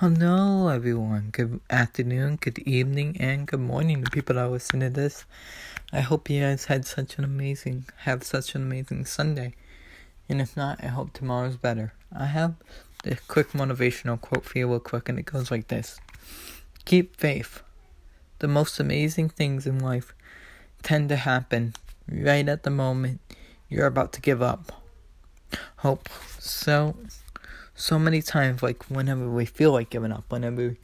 Hello, everyone. Good afternoon, good evening, and good morning to people that are listening to this. I hope you guys had such an amazing, have such an amazing Sunday. And if not, I hope tomorrow's better. I have a quick motivational quote for you, real quick, and it goes like this Keep faith. The most amazing things in life tend to happen right at the moment you're about to give up. Hope. So, so many times, like whenever we feel like giving up, whenever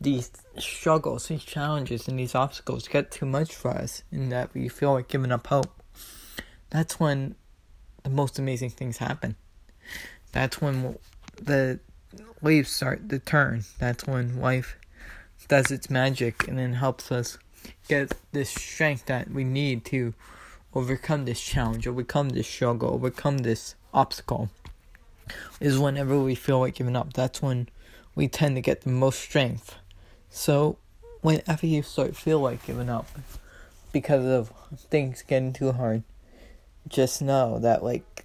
these struggles, these challenges, and these obstacles get too much for us, and that we feel like giving up hope, that's when the most amazing things happen. That's when the leaves start to turn. That's when life does its magic and then helps us get this strength that we need to overcome this challenge, overcome this struggle, overcome this obstacle is whenever we feel like giving up. That's when we tend to get the most strength. So, whenever you start feel like giving up because of things getting too hard, just know that like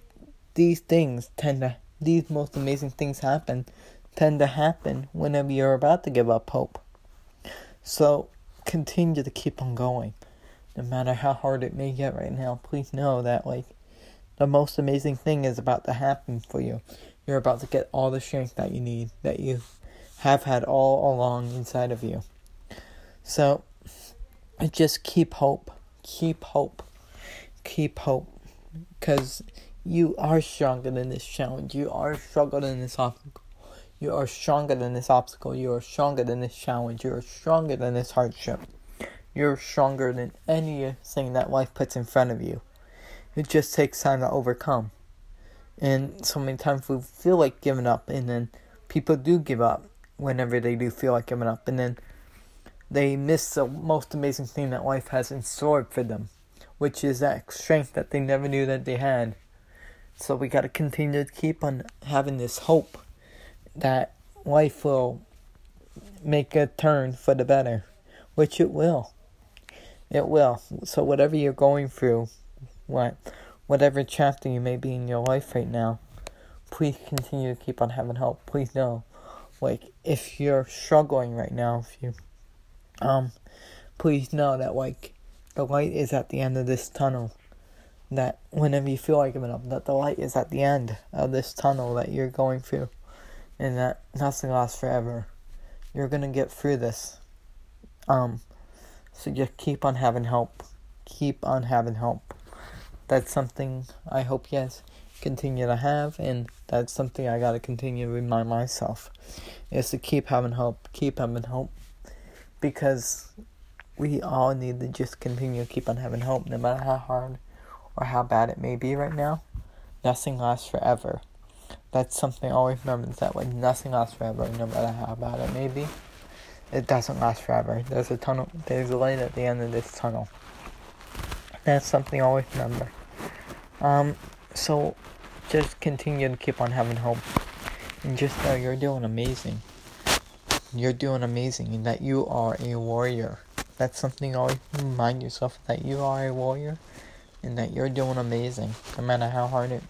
these things tend to these most amazing things happen tend to happen whenever you're about to give up hope. So, continue to keep on going. No matter how hard it may get right now, please know that like the most amazing thing is about to happen for you. You're about to get all the strength that you need, that you have had all along inside of you. So, just keep hope. Keep hope. Keep hope. Because you are stronger than this challenge. You are stronger than this obstacle. You are stronger than this obstacle. You are stronger than this challenge. You are stronger than this hardship. You're stronger than anything that life puts in front of you. It just takes time to overcome. And so many times we feel like giving up, and then people do give up whenever they do feel like giving up, and then they miss the most amazing thing that life has in store for them, which is that strength that they never knew that they had. So we got to continue to keep on having this hope that life will make a turn for the better, which it will. It will. So whatever you're going through, what whatever chapter you may be in your life right now, please continue to keep on having hope. Please know, like if you're struggling right now, if you um please know that like the light is at the end of this tunnel. That whenever you feel like giving up, that the light is at the end of this tunnel that you're going through and that nothing lasts forever. You're gonna get through this. Um so just keep on having hope. Keep on having hope that's something I hope guys continue to have, and that's something I gotta continue to remind myself is to keep having hope, keep having hope, because we all need to just continue to keep on having hope, no matter how hard or how bad it may be right now. Nothing lasts forever. That's something I always remember that like nothing lasts forever, no matter how bad it may be. It doesn't last forever. There's a tunnel. There's a light at the end of this tunnel. That's something I always remember. Um, so just continue to keep on having hope. And just know you're doing amazing. You're doing amazing and that you are a warrior. That's something always remind yourself that you are a warrior and that you're doing amazing. No matter how hard it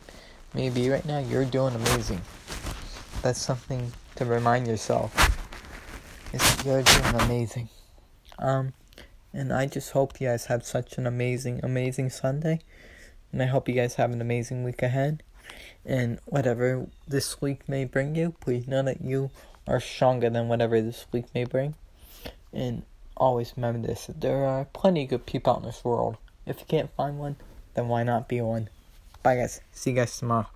may be right now, you're doing amazing. That's something to remind yourself. Is that you're doing amazing. Um and I just hope you guys have such an amazing, amazing Sunday. And I hope you guys have an amazing week ahead. And whatever this week may bring you, please know that you are stronger than whatever this week may bring. And always remember this there are plenty of good people out in this world. If you can't find one, then why not be one? Bye, guys. See you guys tomorrow.